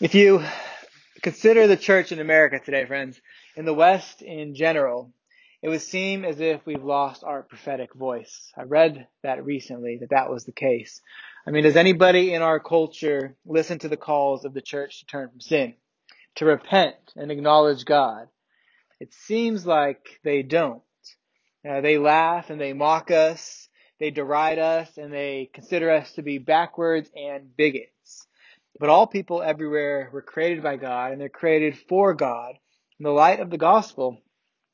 If you consider the church in America today, friends, in the West in general, it would seem as if we've lost our prophetic voice. I read that recently that that was the case. I mean, does anybody in our culture listen to the calls of the church to turn from sin, to repent and acknowledge God? It seems like they don't. Uh, they laugh and they mock us, they deride us, and they consider us to be backwards and bigots. But all people everywhere were created by God and they're created for God. And the light of the gospel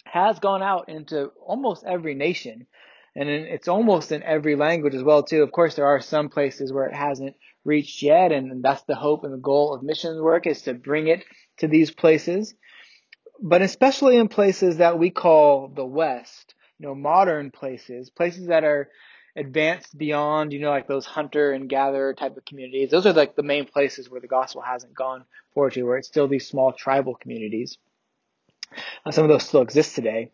has gone out into almost every nation. And it's almost in every language as well too. Of course, there are some places where it hasn't reached yet, and that's the hope and the goal of missions work is to bring it to these places. But especially in places that we call the West, you know, modern places, places that are advanced beyond, you know, like those hunter and gatherer type of communities. Those are like the main places where the gospel hasn't gone forward to, where it's still these small tribal communities. Uh, some of those still exist today.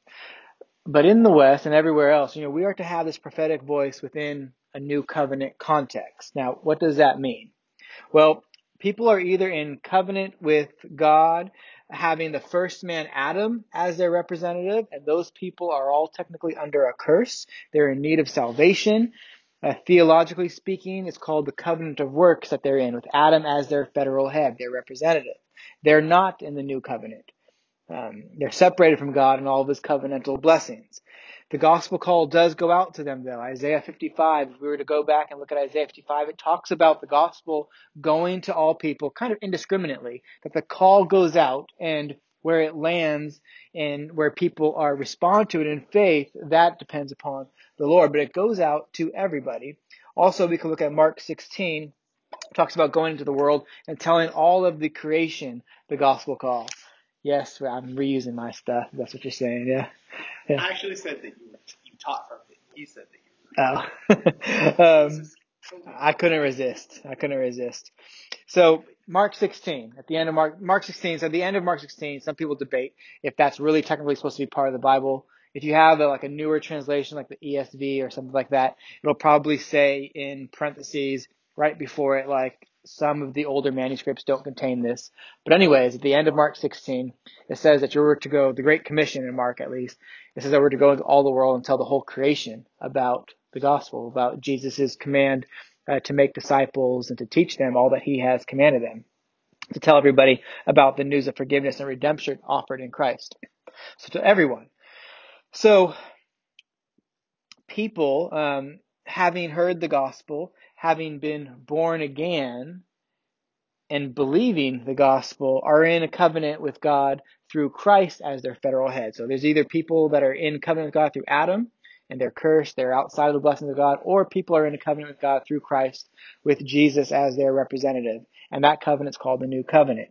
But in the West and everywhere else, you know, we are to have this prophetic voice within a new covenant context. Now, what does that mean? Well, people are either in covenant with God, having the first man Adam as their representative, and those people are all technically under a curse. They're in need of salvation. Uh, theologically speaking, it's called the covenant of works that they're in, with Adam as their federal head, their representative. They're not in the new covenant. Um, they're separated from God and all of his covenantal blessings. The gospel call does go out to them, though. Isaiah 55, if we were to go back and look at Isaiah 55, it talks about the gospel going to all people kind of indiscriminately, that the call goes out and where it lands and where people are respond to it in faith, that depends upon the Lord, but it goes out to everybody. Also, we can look at Mark 16, talks about going into the world and telling all of the creation the gospel call. Yes, I'm reusing my stuff. That's what you're saying, yeah. yeah. I actually said that you, you taught from it. He said that you. Oh. um, I couldn't resist. I couldn't resist. So Mark 16, at the end of Mark, Mark 16, so at the end of Mark 16, some people debate if that's really technically supposed to be part of the Bible. If you have a, like a newer translation like the ESV or something like that, it'll probably say in parentheses right before it like some of the older manuscripts don't contain this. But anyways, at the end of Mark 16, it says that you're to go, the Great Commission in Mark at least, it says that we're to go into all the world and tell the whole creation about the gospel, about Jesus' command uh, to make disciples and to teach them all that he has commanded them, to tell everybody about the news of forgiveness and redemption offered in Christ. So to everyone. So people, um, having heard the gospel, having been born again, and believing the gospel are in a covenant with God through Christ as their federal head. So there's either people that are in covenant with God through Adam and they're cursed, they're outside of the blessings of God, or people are in a covenant with God through Christ with Jesus as their representative. And that covenant's called the new covenant.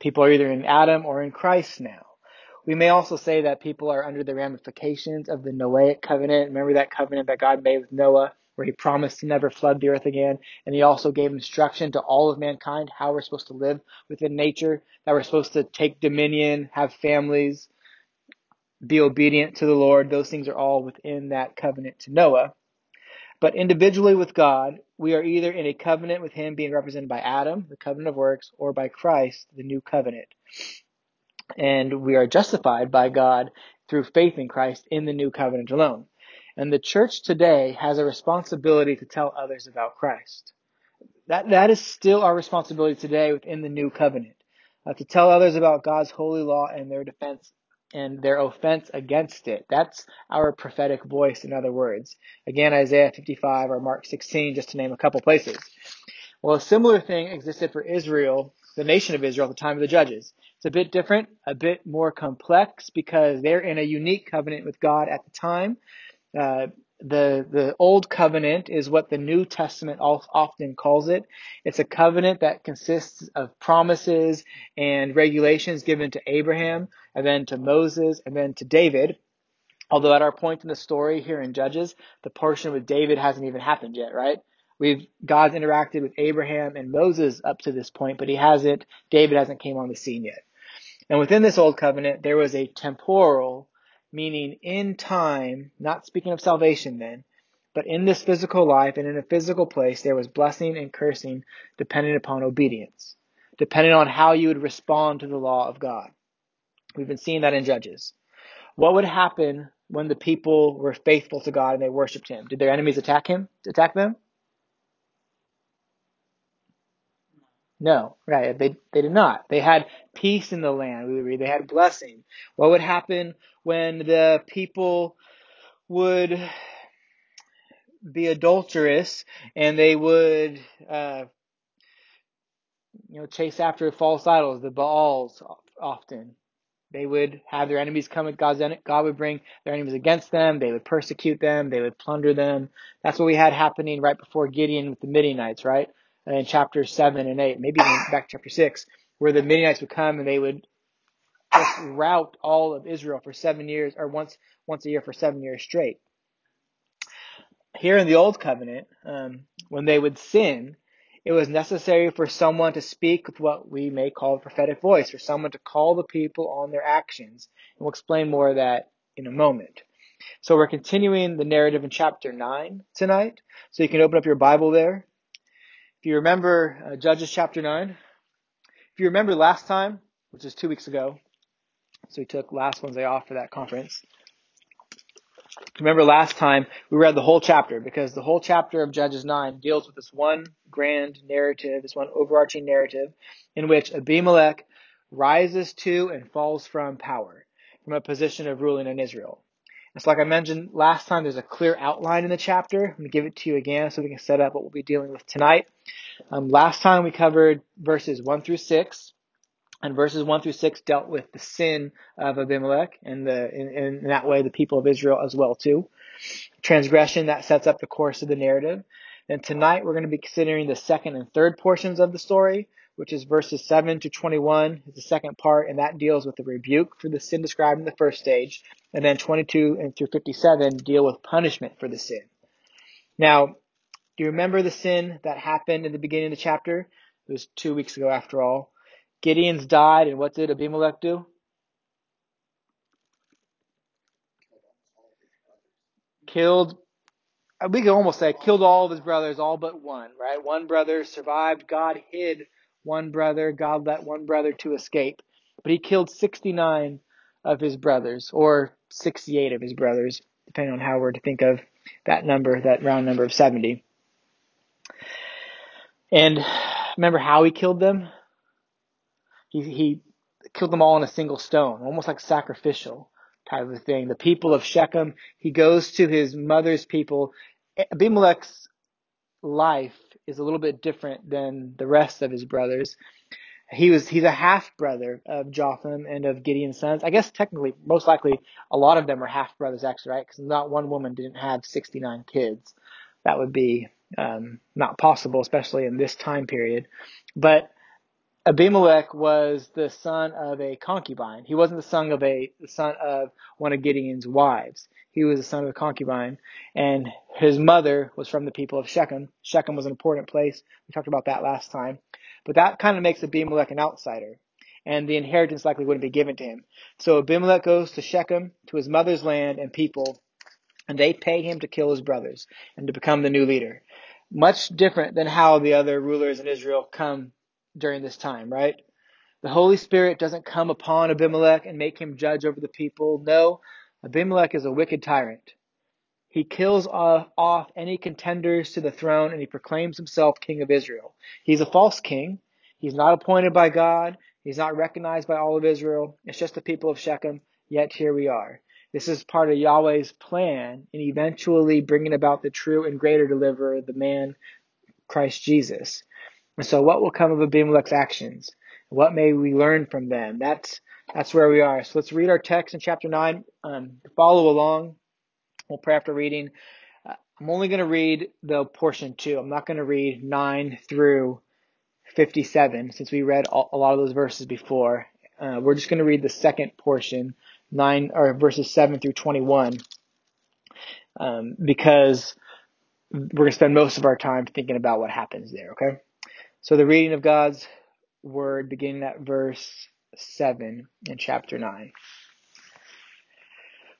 People are either in Adam or in Christ now. We may also say that people are under the ramifications of the Noahic covenant. Remember that covenant that God made with Noah, where he promised to never flood the earth again. And he also gave instruction to all of mankind how we're supposed to live within nature, that we're supposed to take dominion, have families, be obedient to the Lord. Those things are all within that covenant to Noah. But individually with God, we are either in a covenant with Him being represented by Adam, the covenant of works, or by Christ, the new covenant and we are justified by God through faith in Christ in the new covenant alone. And the church today has a responsibility to tell others about Christ. That, that is still our responsibility today within the new covenant. Uh, to tell others about God's holy law and their defense and their offense against it. That's our prophetic voice, in other words. Again, Isaiah 55 or Mark 16, just to name a couple places. Well, a similar thing existed for Israel, the nation of Israel, at the time of the judges. It's a bit different, a bit more complex because they're in a unique covenant with God at the time. Uh, the the old covenant is what the New Testament often calls it. It's a covenant that consists of promises and regulations given to Abraham, and then to Moses, and then to David. Although at our point in the story here in Judges, the portion with David hasn't even happened yet, right? We've God's interacted with Abraham and Moses up to this point, but he hasn't. David hasn't came on the scene yet. And within this old covenant, there was a temporal, meaning in time, not speaking of salvation then, but in this physical life and in a physical place, there was blessing and cursing dependent upon obedience. depending on how you would respond to the law of God. We've been seeing that in Judges. What would happen when the people were faithful to God and they worshiped Him? Did their enemies attack him? Attack them? No, right. They, they did not. They had peace in the land, we read. They had blessing. What would happen when the people would be adulterous and they would, uh, you know, chase after false idols, the Baals often. They would have their enemies come at God's God would bring their enemies against them. They would persecute them. They would plunder them. That's what we had happening right before Gideon with the Midianites, right? In chapter seven and eight, maybe even back to chapter six, where the Midianites would come and they would just rout all of Israel for seven years, or once once a year for seven years straight. Here in the Old Covenant, um, when they would sin, it was necessary for someone to speak with what we may call a prophetic voice, for someone to call the people on their actions. And we'll explain more of that in a moment. So we're continuing the narrative in chapter 9 tonight. So you can open up your Bible there. If you remember uh, Judges chapter 9, if you remember last time, which is two weeks ago, so we took last Wednesday off for that conference. Remember last time we read the whole chapter because the whole chapter of Judges 9 deals with this one grand narrative, this one overarching narrative in which Abimelech rises to and falls from power, from a position of ruling in Israel. And so like I mentioned last time, there's a clear outline in the chapter. I'm going to give it to you again so we can set up what we'll be dealing with tonight. Um, last time we covered verses 1 through 6. And verses 1 through 6 dealt with the sin of Abimelech and the, in, in that way the people of Israel as well too. Transgression that sets up the course of the narrative. And tonight we're going to be considering the second and third portions of the story, which is verses 7 to 21 is the second part, and that deals with the rebuke for the sin described in the first stage. And then 22 and through 57 deal with punishment for the sin. Now, do you remember the sin that happened in the beginning of the chapter? It was two weeks ago after all. Gideon's died, and what did Abimelech do? Killed, we could almost say killed all of his brothers, all but one, right? One brother survived. God hid one brother. God let one brother to escape. But he killed 69 of his brothers, or 68 of his brothers, depending on how we're to think of that number, that round number of 70. And remember how he killed them? He, he killed them all in a single stone, almost like sacrificial type of thing. The people of Shechem, he goes to his mother's people. Abimelech's life is a little bit different than the rest of his brothers. He was he's a half brother of Jotham and of Gideon's sons. I guess technically, most likely, a lot of them are half brothers actually, right? Because not one woman didn't have 69 kids. That would be um, not possible, especially in this time period. But Abimelech was the son of a concubine. He wasn't the son of a the son of one of Gideon's wives. He was the son of a concubine, and his mother was from the people of Shechem. Shechem was an important place. We talked about that last time, but that kind of makes Abimelech an outsider, and the inheritance likely wouldn't be given to him. So Abimelech goes to Shechem, to his mother's land and people, and they pay him to kill his brothers and to become the new leader. Much different than how the other rulers in Israel come during this time, right? The Holy Spirit doesn't come upon Abimelech and make him judge over the people. No, Abimelech is a wicked tyrant. He kills off, any contenders to the throne and he proclaims himself king of Israel. He's a false king. He's not appointed by God. He's not recognized by all of Israel. It's just the people of Shechem. Yet here we are. This is part of Yahweh's plan in eventually bringing about the true and greater deliverer, the man Christ Jesus. And so what will come of Abimelech's actions? What may we learn from them? That's, that's where we are. So let's read our text in chapter 9. Um, follow along. We'll pray after reading. Uh, I'm only going to read the portion two. I'm not going to read 9 through 57 since we read a lot of those verses before. Uh, we're just going to read the second portion, 9 or verses 7 through 21. Um, because we're going to spend most of our time thinking about what happens there, okay? So the reading of God's word beginning at verse 7 in chapter 9.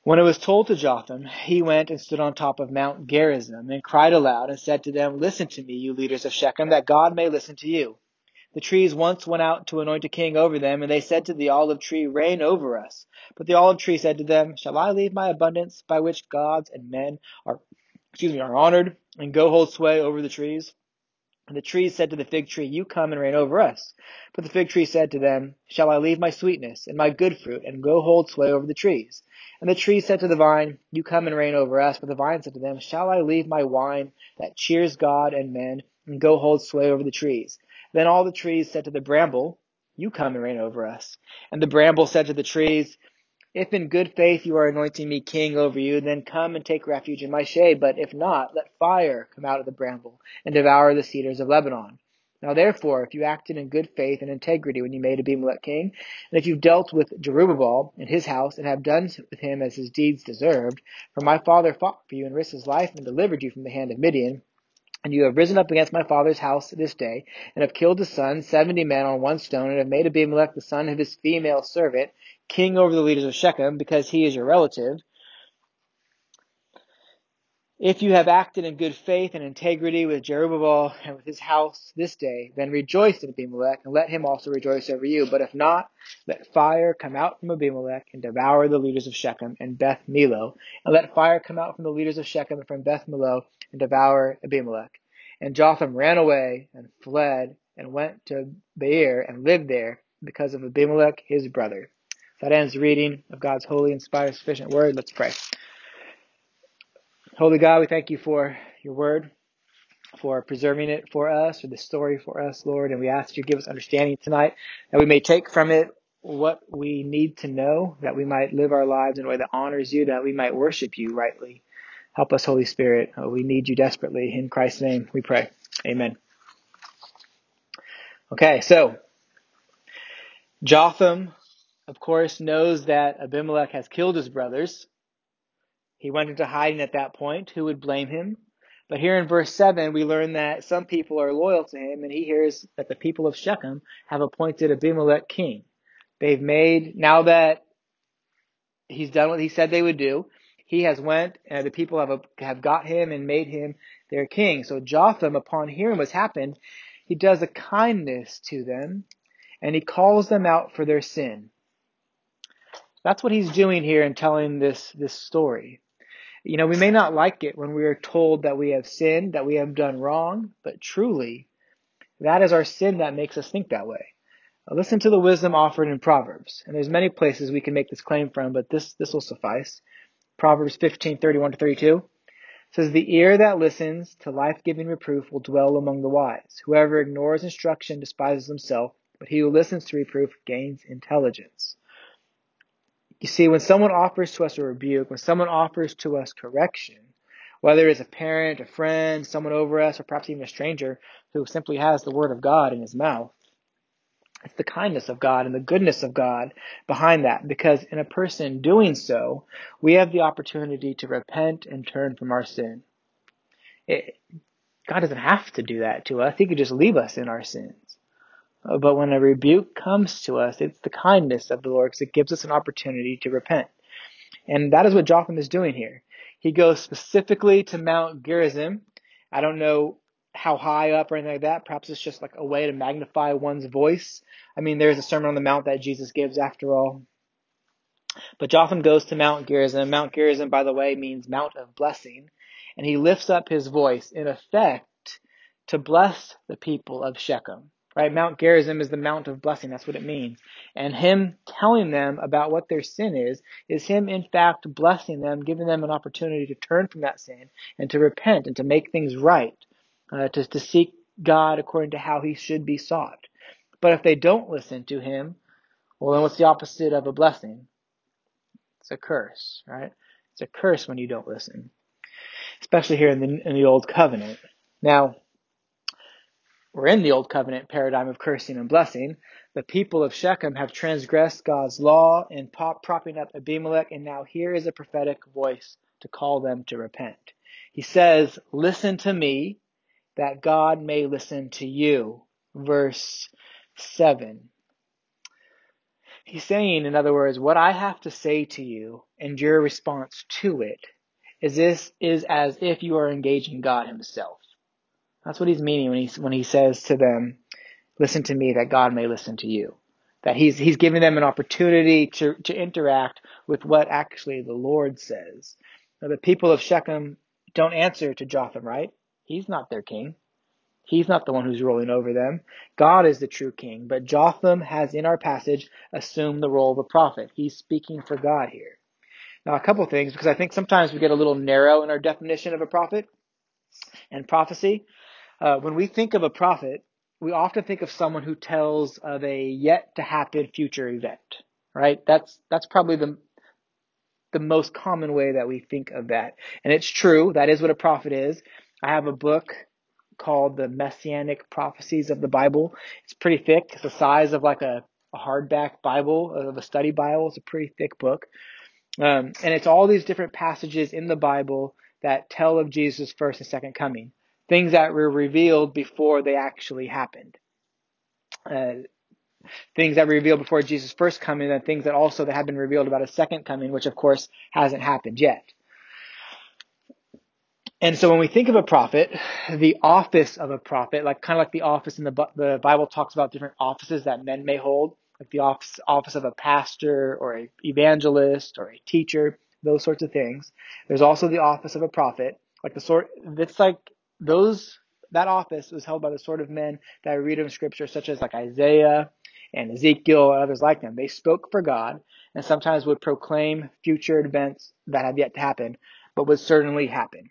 When it was told to Jotham, he went and stood on top of Mount Gerizim and cried aloud and said to them, Listen to me, you leaders of Shechem, that God may listen to you. The trees once went out to anoint a king over them, and they said to the olive tree, Reign over us. But the olive tree said to them, Shall I leave my abundance by which gods and men are, excuse me, are honored, and go hold sway over the trees? And the trees said to the fig tree, You come and reign over us. But the fig tree said to them, Shall I leave my sweetness and my good fruit and go hold sway over the trees? And the tree said to the vine, You come and reign over us. But the vine said to them, Shall I leave my wine that cheers God and men and go hold sway over the trees? Then all the trees said to the bramble, You come and reign over us. And the bramble said to the trees, if in good faith you are anointing me king over you, then come and take refuge in my shade. But if not, let fire come out of the bramble and devour the cedars of Lebanon. Now therefore, if you acted in good faith and integrity when you made Abimelech king, and if you dealt with Jerubbaal and his house, and have done with him as his deeds deserved, for my father fought for you and risked his life and delivered you from the hand of Midian, and you have risen up against my father's house this day, and have killed his son, seventy men on one stone, and have made Abimelech the son of his female servant, king over the leaders of Shechem, because he is your relative, if you have acted in good faith and integrity with Jerubbaal and with his house this day, then rejoice in Abimelech, and let him also rejoice over you. But if not, let fire come out from Abimelech and devour the leaders of Shechem and Beth Millo, and let fire come out from the leaders of Shechem and from Beth Millo and devour Abimelech. And Jotham ran away and fled and went to Beer and lived there because of Abimelech his brother. That ends the reading of God's holy, inspired, sufficient word. Let's pray. Holy God, we thank you for your word, for preserving it for us, for the story for us, Lord, and we ask you to give us understanding tonight that we may take from it what we need to know, that we might live our lives in a way that honors you, that we might worship you rightly. Help us, Holy Spirit. Oh, we need you desperately. In Christ's name we pray. Amen. Okay, so Jotham, of course, knows that Abimelech has killed his brothers. He went into hiding at that point. Who would blame him? But here in verse 7, we learn that some people are loyal to him, and he hears that the people of Shechem have appointed Abimelech king. They've made, now that he's done what he said they would do, he has went, and the people have, have got him and made him their king. So Jotham, upon hearing what's happened, he does a kindness to them, and he calls them out for their sin. That's what he's doing here in telling this, this story. You know, we may not like it when we are told that we have sinned, that we have done wrong, but truly, that is our sin that makes us think that way. Listen to the wisdom offered in Proverbs. And there's many places we can make this claim from, but this, this will suffice. Proverbs 15, 31 to 32 says, The ear that listens to life-giving reproof will dwell among the wise. Whoever ignores instruction despises himself, but he who listens to reproof gains intelligence. You see, when someone offers to us a rebuke, when someone offers to us correction, whether it's a parent, a friend, someone over us, or perhaps even a stranger who simply has the word of God in his mouth, it's the kindness of God and the goodness of God behind that because in a person doing so, we have the opportunity to repent and turn from our sin. It, God doesn't have to do that to us. He could just leave us in our sins. But when a rebuke comes to us, it's the kindness of the Lord because it gives us an opportunity to repent. And that is what Jotham is doing here. He goes specifically to Mount Gerizim. I don't know how high up or anything like that. Perhaps it's just like a way to magnify one's voice. I mean, there's a Sermon on the Mount that Jesus gives after all. But Jotham goes to Mount Gerizim. Mount Gerizim, by the way, means Mount of Blessing. And he lifts up his voice, in effect, to bless the people of Shechem. Right? Mount Gerizim is the Mount of Blessing. That's what it means. And him telling them about what their sin is, is him in fact blessing them, giving them an opportunity to turn from that sin and to repent and to make things right uh, to, to seek God according to how he should be sought. But if they don't listen to him, well, then what's the opposite of a blessing? It's a curse, right? It's a curse when you don't listen, especially here in the, in the Old Covenant. Now, we're in the Old Covenant paradigm of cursing and blessing. The people of Shechem have transgressed God's law and pop, propping up Abimelech, and now here is a prophetic voice to call them to repent. He says, Listen to me, that God may listen to you. Verse 7. He's saying, in other words, what I have to say to you and your response to it is this is as if you are engaging God himself. That's what he's meaning when he, when he says to them, Listen to me that God may listen to you. That he's, he's giving them an opportunity to, to interact with what actually the Lord says. Now, the people of Shechem don't answer to Jotham, right? He's not their king. He's not the one who's ruling over them. God is the true king. But Jotham has, in our passage, assumed the role of a prophet. He's speaking for God here. Now, a couple things, because I think sometimes we get a little narrow in our definition of a prophet and prophecy. Uh, when we think of a prophet, we often think of someone who tells of a yet to happen future event, right? That's that's probably the the most common way that we think of that. And it's true, that is what a prophet is. I have a book called The Messianic Prophecies of the Bible. It's pretty thick. It's the size of like a, a hardback Bible, of a study Bible. It's a pretty thick book. Um, and it's all these different passages in the Bible that tell of Jesus' first and second coming, things that were revealed before they actually happened. Uh, things that were revealed before Jesus' first coming, and things that also that have been revealed about his second coming, which of course hasn't happened yet. And so when we think of a prophet, the office of a prophet, like kind of like the office in the the Bible talks about different offices that men may hold, like the office office of a pastor or a evangelist or a teacher, those sorts of things. There's also the office of a prophet, like the sort it's like those that office was held by the sort of men that I read in scripture, such as like Isaiah and Ezekiel and others like them. They spoke for God and sometimes would proclaim future events that have yet to happen, but would certainly happen.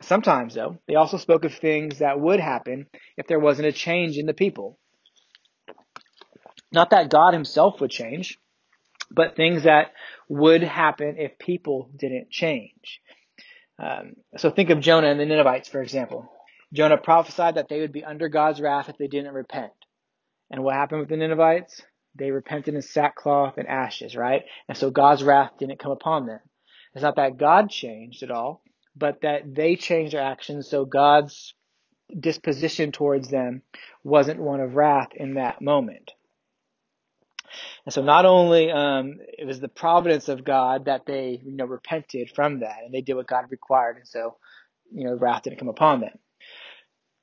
Sometimes, though, they also spoke of things that would happen if there wasn't a change in the people. Not that God himself would change, but things that would happen if people didn't change. Um, so think of Jonah and the Ninevites, for example. Jonah prophesied that they would be under God's wrath if they didn't repent. And what happened with the Ninevites? They repented in sackcloth and ashes, right? And so God's wrath didn't come upon them. It's not that God changed at all but that they changed their actions so God's disposition towards them wasn't one of wrath in that moment. And so not only um, it was the providence of God that they you know repented from that and they did what God required, and so you know wrath didn't come upon them.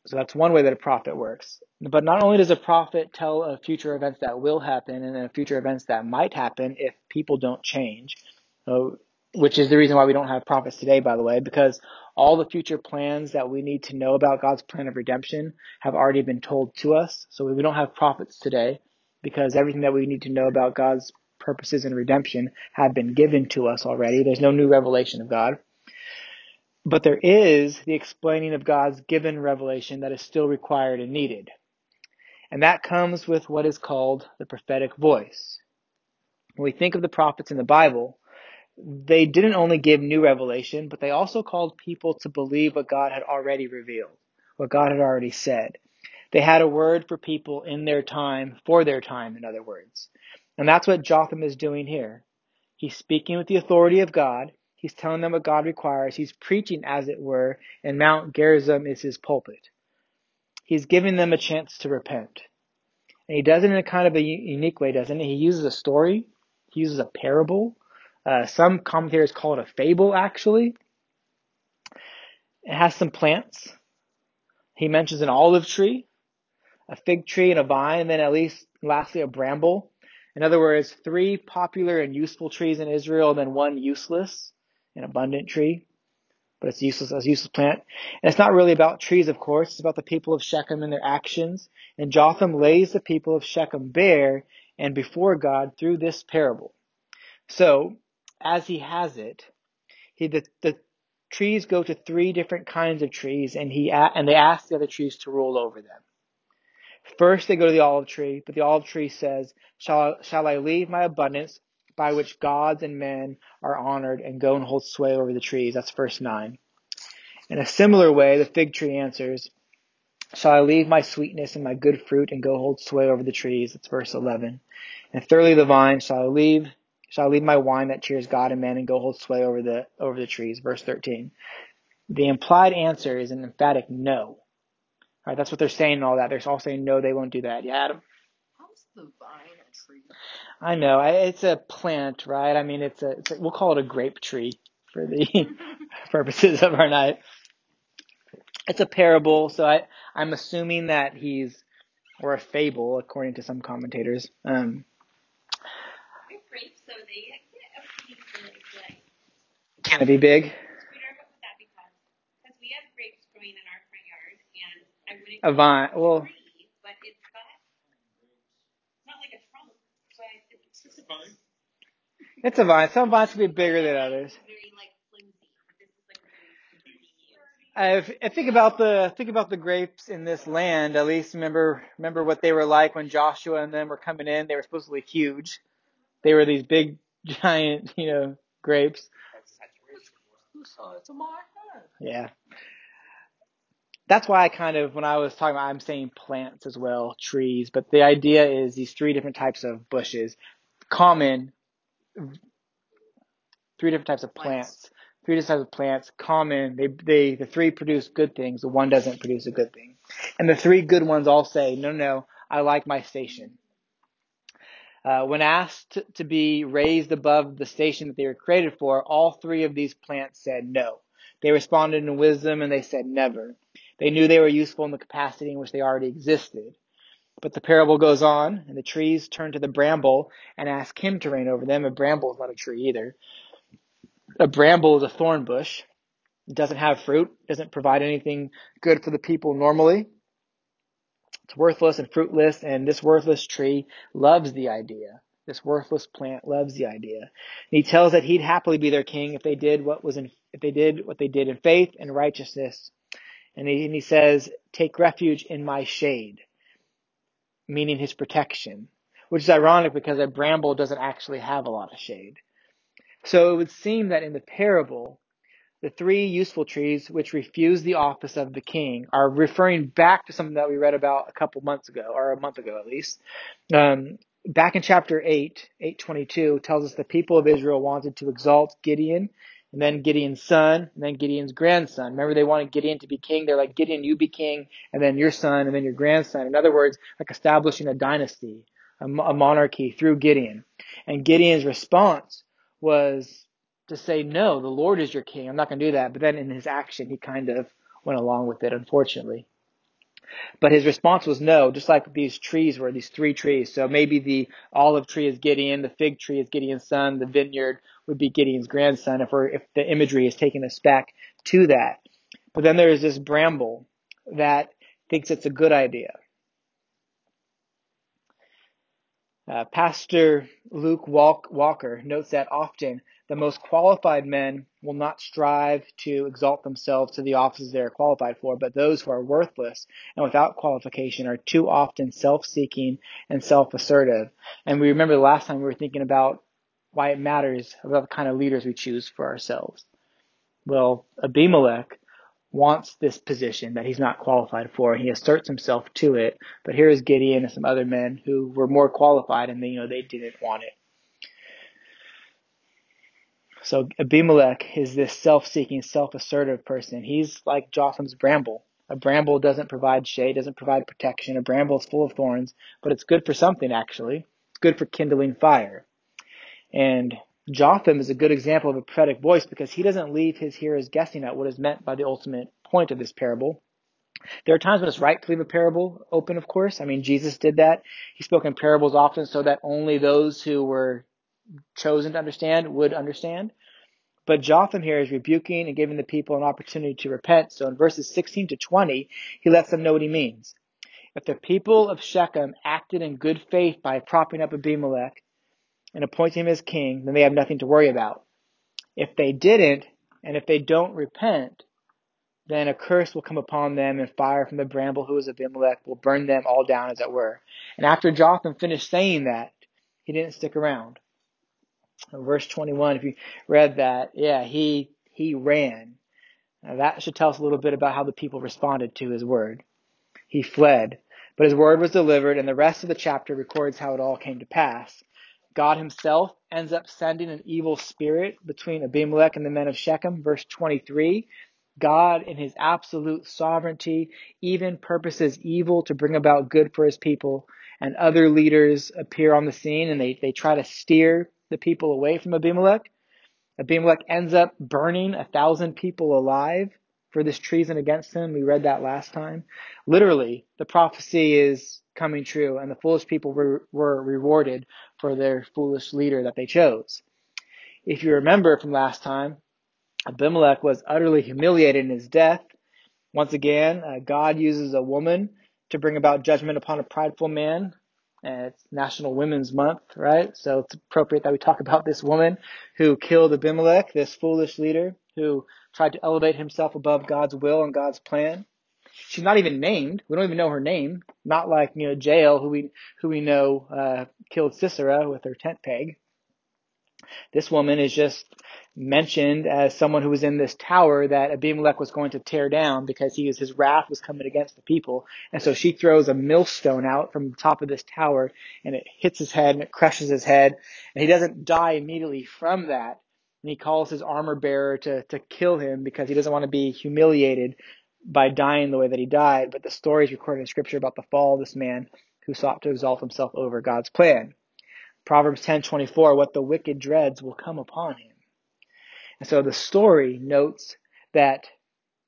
So that's one way that a prophet works. But not only does a prophet tell of future events that will happen and then future events that might happen if people don't change, which is the reason why we don't have prophets today, by the way, because all the future plans that we need to know about God's plan of redemption have already been told to us. So we don't have prophets today because everything that we need to know about God's purposes and redemption have been given to us already. There's no new revelation of God. But there is the explaining of God's given revelation that is still required and needed. And that comes with what is called the prophetic voice. When we think of the prophets in the Bible, they didn't only give new revelation, but they also called people to believe what God had already revealed, what God had already said. They had a word for people in their time, for their time, in other words. And that's what Jotham is doing here. He's speaking with the authority of God. He's telling them what God requires. He's preaching, as it were, and Mount Gerizim is his pulpit. He's giving them a chance to repent. And he does it in a kind of a unique way, doesn't he? He uses a story. He uses a parable uh, some commentators call it a fable, actually. It has some plants. He mentions an olive tree, a fig tree, and a vine, and then at least lastly a bramble. In other words, three popular and useful trees in Israel, and then one useless and abundant tree. But it's useless as useless plant. And it's not really about trees, of course. It's about the people of Shechem and their actions. And Jotham lays the people of Shechem bare and before God through this parable. So, as he has it, he the, the trees go to three different kinds of trees, and he and they ask the other trees to rule over them. First, they go to the olive tree, but the olive tree says, "Shall shall I leave my abundance by which gods and men are honored, and go and hold sway over the trees?" That's verse nine. In a similar way, the fig tree answers, Shall I leave my sweetness and my good fruit and go hold sway over the trees? That's verse 11. And thirdly, the vine, shall I leave Shall I leave my wine that cheers God and man and go hold sway over the over the trees? Verse 13. The implied answer is an emphatic no. Right, that's what they're saying and all that. They're all saying no, they won't do that. Yeah, Adam. How's the vine a tree? I know. It's a plant, right? I mean, it's a, it's a we'll call it a grape tree for the purposes of our night. It's a parable, so I, I'm assuming that he's or a fable, according to some commentators. Um, grapes, so they get a pretty good, can it be big? We don't know what that becomes because we have grapes growing in our front yard, and I wouldn't. A vine. Well, tree, but it's got. It's not like a trunk, but it's just a Fine. it's a vine. Some vines can be bigger than others. very like flimsy. But this is like really sturdy. I, I think about the think about the grapes in this land. At least remember remember what they were like when Joshua and them were coming in. They were supposedly huge. They were these big, giant, you know, grapes. The size of my head. Yeah. That's why I kind of, when I was talking about, I'm saying plants as well, trees, but the idea is these three different types of bushes, common, three different types of plants, three different types of plants, common, they, they, the three produce good things, the one doesn't produce a good thing. And the three good ones all say, no, no, I like my station. Uh, when asked to be raised above the station that they were created for, all three of these plants said no. They responded in wisdom and they said never. They knew they were useful in the capacity in which they already existed. But the parable goes on, and the trees turn to the bramble and ask him to reign over them. A bramble is not a tree either. A bramble is a thorn bush. It doesn't have fruit, doesn't provide anything good for the people normally. It's worthless and fruitless, and this worthless tree loves the idea. This worthless plant loves the idea. And he tells that he'd happily be their king if they did what was in, if they did what they did in faith and righteousness. And he, and he says, take refuge in my shade, meaning his protection, which is ironic because a bramble doesn't actually have a lot of shade. So it would seem that in the parable, the three useful trees which refuse the office of the king are referring back to something that we read about a couple months ago, or a month ago at least. Um, back in chapter 8, 822, tells us the people of Israel wanted to exalt Gideon, and then Gideon's son, and then Gideon's grandson. Remember, they wanted Gideon to be king. They're like, Gideon, you be king, and then your son, and then your grandson. In other words, like establishing a dynasty, a, a monarchy through Gideon. And Gideon's response was to say, no, the Lord is your king. I'm not going to do that. But then in his action, he kind of went along with it, unfortunately. But his response was no, just like these trees were, these three trees. So maybe the olive tree is Gideon, the fig tree is Gideon's son, the vineyard would be Gideon's grandson if we're, if the imagery is taking us back to that. But then there is this bramble that thinks it's a good idea. Uh, Pastor Luke Walker notes that often the most qualified men will not strive to exalt themselves to the offices they are qualified for, but those who are worthless and without qualification are too often self-seeking and self-assertive. And we remember the last time we were thinking about why it matters about the kind of leaders we choose for ourselves. Well, Abimelech wants this position that he's not qualified for, and he asserts himself to it. But here is Gideon and some other men who were more qualified, and they, you know they didn't want it. So Abimelech is this self-seeking, self-assertive person. He's like Jotham's bramble. A bramble doesn't provide shade, doesn't provide protection. A bramble is full of thorns, but it's good for something actually. It's good for kindling fire. And Jotham is a good example of a prophetic voice because he doesn't leave his hearers guessing at what is meant by the ultimate point of this parable. There are times when it's right to leave a parable open, of course. I mean, Jesus did that. He spoke in parables often so that only those who were chosen to understand would understand. But Jotham here is rebuking and giving the people an opportunity to repent. So in verses 16 to 20, he lets them know what he means. If the people of Shechem acted in good faith by propping up Abimelech and appointing him as king, then they have nothing to worry about. If they didn't, and if they don't repent, then a curse will come upon them, and fire from the bramble who is Abimelech will burn them all down, as it were. And after Jotham finished saying that, he didn't stick around verse 21, if you read that, yeah, he, he ran. Now that should tell us a little bit about how the people responded to his word. He fled, but his word was delivered, and the rest of the chapter records how it all came to pass. God himself ends up sending an evil spirit between Abimelech and the men of Shechem. Verse 23. God, in his absolute sovereignty, even purposes evil to bring about good for his people. And other leaders appear on the scene and they, they try to steer the people away from Abimelech. Abimelech ends up burning a thousand people alive for this treason against him. We read that last time. Literally, the prophecy is coming true, and the foolish people were, were rewarded for their foolish leader that they chose. If you remember from last time, Abimelech was utterly humiliated in his death. Once again, uh, God uses a woman to bring about judgment upon a prideful man. Uh, it's National Women's Month, right? So it's appropriate that we talk about this woman who killed Abimelech, this foolish leader who tried to elevate himself above God's will and God's plan. She's not even named. We don't even know her name. Not like you know Jael, who we who we know uh, killed Sisera with her tent peg. This woman is just mentioned as someone who was in this tower that Abimelech was going to tear down because he was, his wrath was coming against the people. And so she throws a millstone out from the top of this tower and it hits his head and it crushes his head. And he doesn't die immediately from that. And he calls his armor bearer to, to kill him because he doesn't want to be humiliated by dying the way that he died. But the story is recorded in scripture about the fall of this man who sought to exalt himself over God's plan. Proverbs 10:24, what the wicked dreads will come upon him. And so the story notes that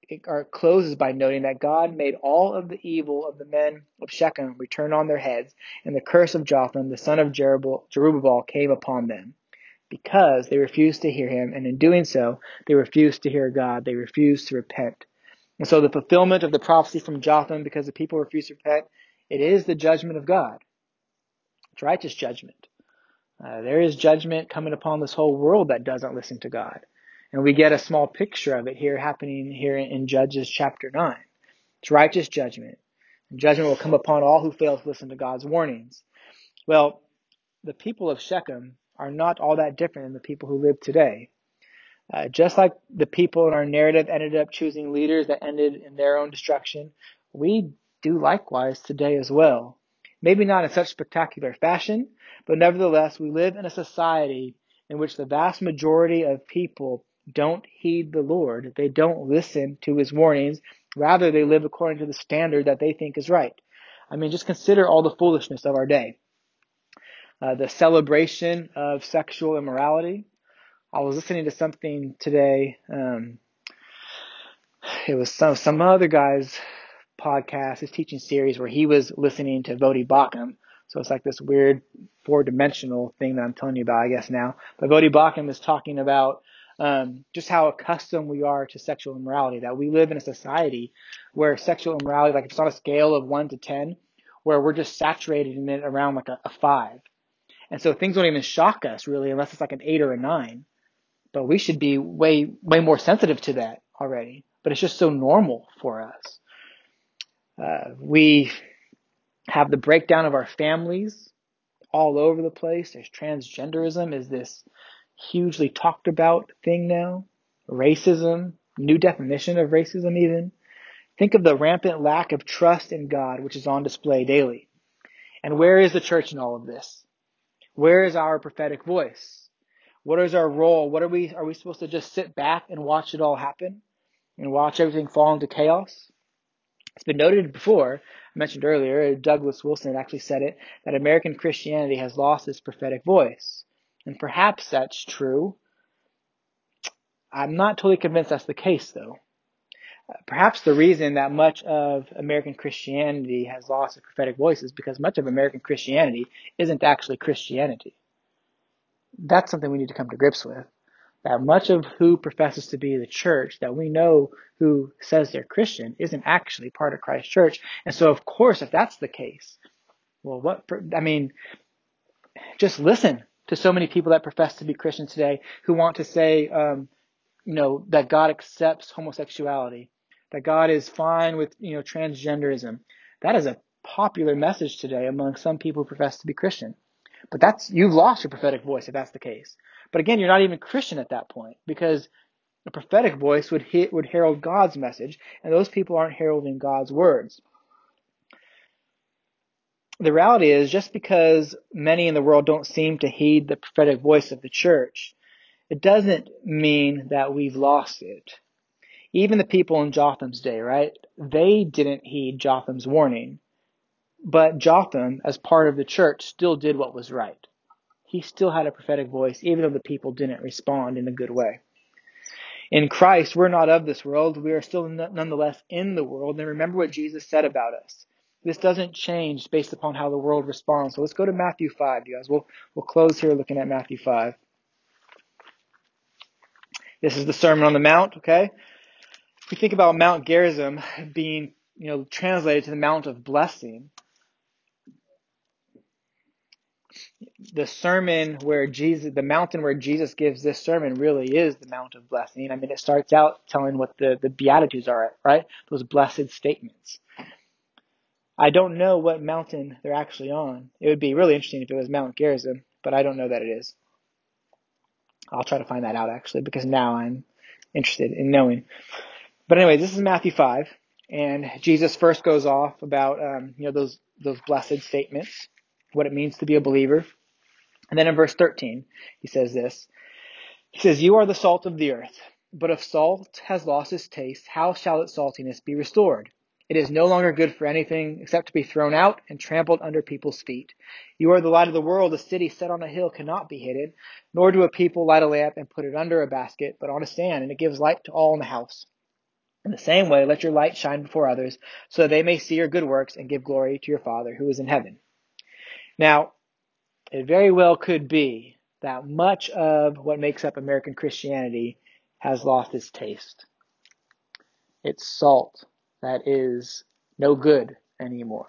it or closes by noting that God made all of the evil of the men of Shechem return on their heads, and the curse of Jotham, the son of Jerubbaal, came upon them because they refused to hear him, and in doing so, they refused to hear God. They refused to repent. And so the fulfillment of the prophecy from Jotham, because the people refused to repent, it is the judgment of God. It's righteous judgment. Uh, there is judgment coming upon this whole world that doesn't listen to God. And we get a small picture of it here happening here in Judges chapter 9. It's righteous judgment. And judgment will come upon all who fail to listen to God's warnings. Well, the people of Shechem are not all that different than the people who live today. Uh, just like the people in our narrative ended up choosing leaders that ended in their own destruction, we do likewise today as well. Maybe not in such spectacular fashion, but nevertheless, we live in a society in which the vast majority of people don't heed the Lord. They don't listen to his warnings. Rather, they live according to the standard that they think is right. I mean, just consider all the foolishness of our day. Uh, the celebration of sexual immorality. I was listening to something today. Um, it was some some other guy's podcast, his teaching series, where he was listening to Voddie Baucham. So it's like this weird four dimensional thing that I'm telling you about, I guess now. But Voddie Baucham is talking about um, just how accustomed we are to sexual immorality. That we live in a society where sexual immorality, like it's on a scale of one to ten, where we're just saturated in it around like a, a five. And so things don't even shock us really unless it's like an eight or a nine. But we should be way, way more sensitive to that already. But it's just so normal for us. Uh, we have the breakdown of our families all over the place. There's transgenderism is this hugely talked about thing now. Racism, new definition of racism even. Think of the rampant lack of trust in God which is on display daily. And where is the church in all of this? Where is our prophetic voice? What is our role? What are we, are we supposed to just sit back and watch it all happen? And watch everything fall into chaos? It's been noted before, I mentioned earlier, Douglas Wilson actually said it, that American Christianity has lost its prophetic voice. And perhaps that's true. I'm not totally convinced that's the case though. Perhaps the reason that much of American Christianity has lost its prophetic voice is because much of American Christianity isn't actually Christianity. That's something we need to come to grips with. That much of who professes to be the church that we know who says they're Christian isn't actually part of Christ's church. And so, of course, if that's the case, well, what, I mean, just listen to so many people that profess to be Christians today who want to say, um, you know, that God accepts homosexuality, that God is fine with, you know, transgenderism. That is a popular message today among some people who profess to be Christian. But that's, you've lost your prophetic voice if that's the case. But again, you're not even Christian at that point because a prophetic voice would hit, would herald God's message and those people aren't heralding God's words the reality is just because many in the world don't seem to heed the prophetic voice of the church, it doesn't mean that we've lost it. Even the people in Jotham's day, right? They didn't heed Jotham's warning. But Jotham, as part of the church, still did what was right. He still had a prophetic voice, even though the people didn't respond in a good way. In Christ, we're not of this world. We are still nonetheless in the world. And remember what Jesus said about us This doesn't change based upon how the world responds. So let's go to Matthew 5, you guys. We'll, we'll close here looking at Matthew 5. This is the Sermon on the Mount, okay? If we think about Mount Gerizim being, you know, translated to the Mount of Blessing, the sermon where Jesus, the mountain where Jesus gives this sermon really is the Mount of Blessing. I mean, it starts out telling what the, the Beatitudes are, right? Those blessed statements. I don't know what mountain they're actually on. It would be really interesting if it was Mount Gerizim, but I don't know that it is. I'll try to find that out actually because now I'm interested in knowing. But anyway, this is Matthew 5, and Jesus first goes off about um, you know those those blessed statements, what it means to be a believer. And then in verse 13, he says this. He says, You are the salt of the earth, but if salt has lost its taste, how shall its saltiness be restored? It is no longer good for anything except to be thrown out and trampled under people's feet. You are the light of the world. A city set on a hill cannot be hidden, nor do a people light a lamp and put it under a basket, but on a stand, and it gives light to all in the house. In the same way, let your light shine before others, so that they may see your good works and give glory to your Father who is in heaven. Now, it very well could be that much of what makes up American Christianity has lost its taste. It's salt that is no good anymore.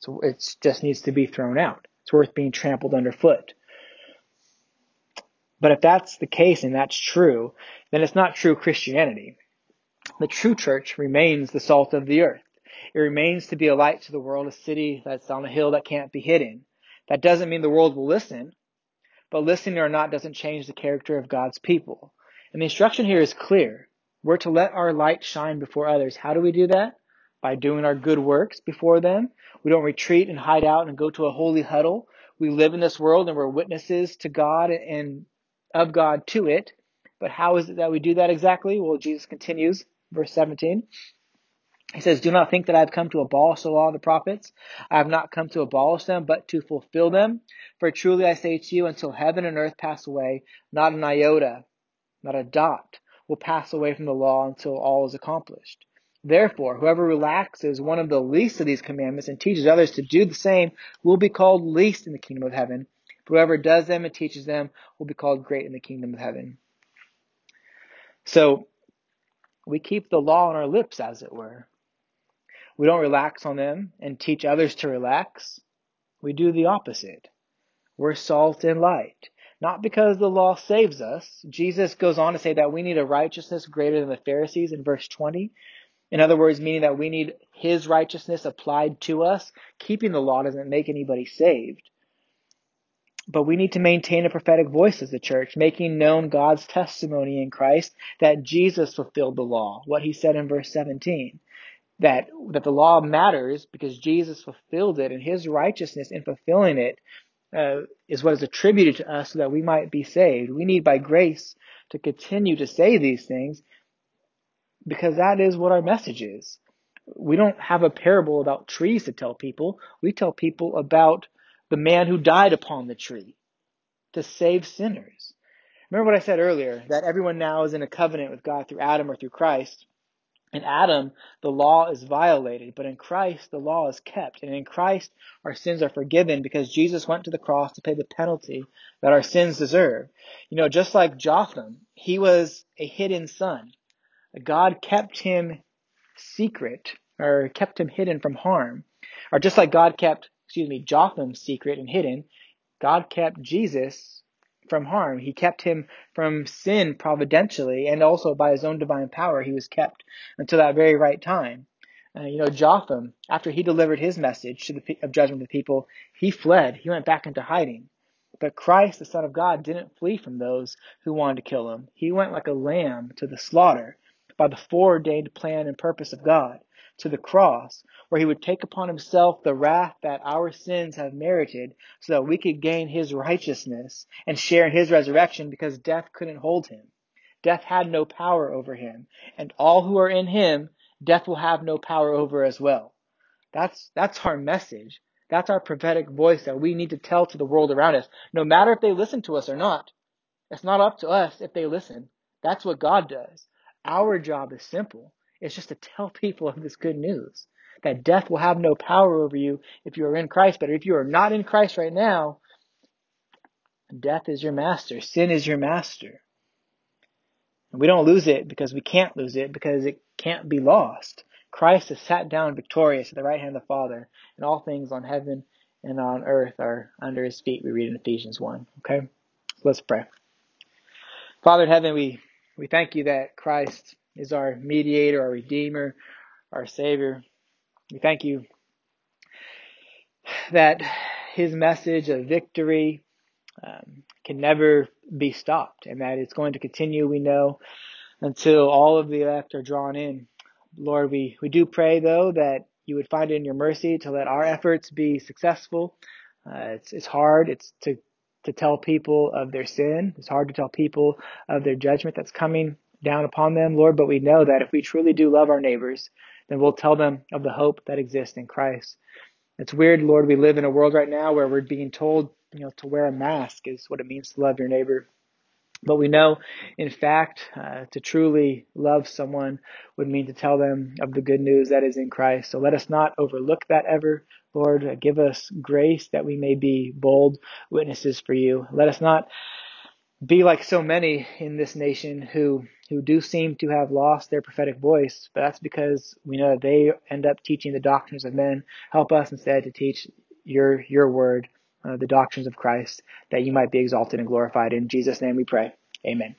So it just needs to be thrown out. It's worth being trampled underfoot. But if that's the case and that's true, then it's not true Christianity. The true church remains the salt of the earth. It remains to be a light to the world, a city that's on a hill that can't be hidden. That doesn't mean the world will listen, but listening or not doesn't change the character of God's people. And the instruction here is clear. We're to let our light shine before others. How do we do that? By doing our good works before them. We don't retreat and hide out and go to a holy huddle. We live in this world and we're witnesses to God and of God to it. But how is it that we do that exactly? Well, Jesus continues, verse 17. He says, Do not think that I have come to abolish the law of the prophets. I have not come to abolish them, but to fulfill them. For truly I say to you, until heaven and earth pass away, not an iota, not a dot will pass away from the law until all is accomplished. Therefore, whoever relaxes one of the least of these commandments and teaches others to do the same will be called least in the kingdom of heaven. But whoever does them and teaches them will be called great in the kingdom of heaven. So, we keep the law on our lips, as it were. We don't relax on them and teach others to relax. We do the opposite. We're salt and light. Not because the law saves us. Jesus goes on to say that we need a righteousness greater than the Pharisees in verse 20. In other words, meaning that we need his righteousness applied to us. Keeping the law doesn't make anybody saved. But we need to maintain a prophetic voice as the church, making known God's testimony in Christ that Jesus fulfilled the law, what he said in verse 17. That, that the law matters because Jesus fulfilled it and his righteousness in fulfilling it uh, is what is attributed to us so that we might be saved. We need by grace to continue to say these things because that is what our message is. We don't have a parable about trees to tell people. We tell people about the man who died upon the tree to save sinners. Remember what I said earlier, that everyone now is in a covenant with God through Adam or through Christ. In Adam, the law is violated, but in Christ, the law is kept. And in Christ, our sins are forgiven because Jesus went to the cross to pay the penalty that our sins deserve. You know, just like Jotham, he was a hidden son. God kept him secret, or kept him hidden from harm. Or just like God kept, excuse me, Jotham secret and hidden, God kept Jesus from harm. He kept him from sin providentially, and also by his own divine power, he was kept until that very right time. Uh, you know, Jotham, after he delivered his message the, of judgment to the people, he fled. He went back into hiding. But Christ, the Son of God, didn't flee from those who wanted to kill him. He went like a lamb to the slaughter by the foreordained plan and purpose of God to the cross, where he would take upon himself the wrath that our sins have merited so that we could gain his righteousness and share in his resurrection because death couldn't hold him. Death had no power over him, and all who are in him, death will have no power over as well. That's, that's our message. That's our prophetic voice that we need to tell to the world around us, no matter if they listen to us or not. It's not up to us if they listen. That's what God does. Our job is simple. It's just to tell people of this good news that death will have no power over you if you are in Christ. But if you are not in Christ right now, death is your master, sin is your master. And we don't lose it because we can't lose it because it can't be lost. Christ has sat down victorious at the right hand of the Father, and all things on heaven and on earth are under his feet, we read in Ephesians 1. Okay? Let's pray. Father in heaven, we, we thank you that Christ is our mediator, our redeemer, our savior. We thank you that his message of victory um, can never be stopped and that it's going to continue, we know, until all of the elect are drawn in. Lord, we, we do pray, though, that you would find it in your mercy to let our efforts be successful. Uh, it's, it's hard. It's to, to tell people of their sin. It's hard to tell people of their judgment that's coming down upon them, Lord, but we know that if we truly do love our neighbors, then we'll tell them of the hope that exists in Christ. It's weird, Lord, we live in a world right now where we're being told, you know, to wear a mask is what it means to love your neighbor. But we know, in fact, uh, to truly love someone would mean to tell them of the good news that is in Christ. So let us not overlook that ever. Lord, uh, give us grace that we may be bold witnesses for you. Let us not be like so many in this nation who who do seem to have lost their prophetic voice, but that's because we know that they end up teaching the doctrines of men. Help us instead to teach your your word, uh, the doctrines of Christ, that you might be exalted and glorified. In Jesus' name we pray. Amen.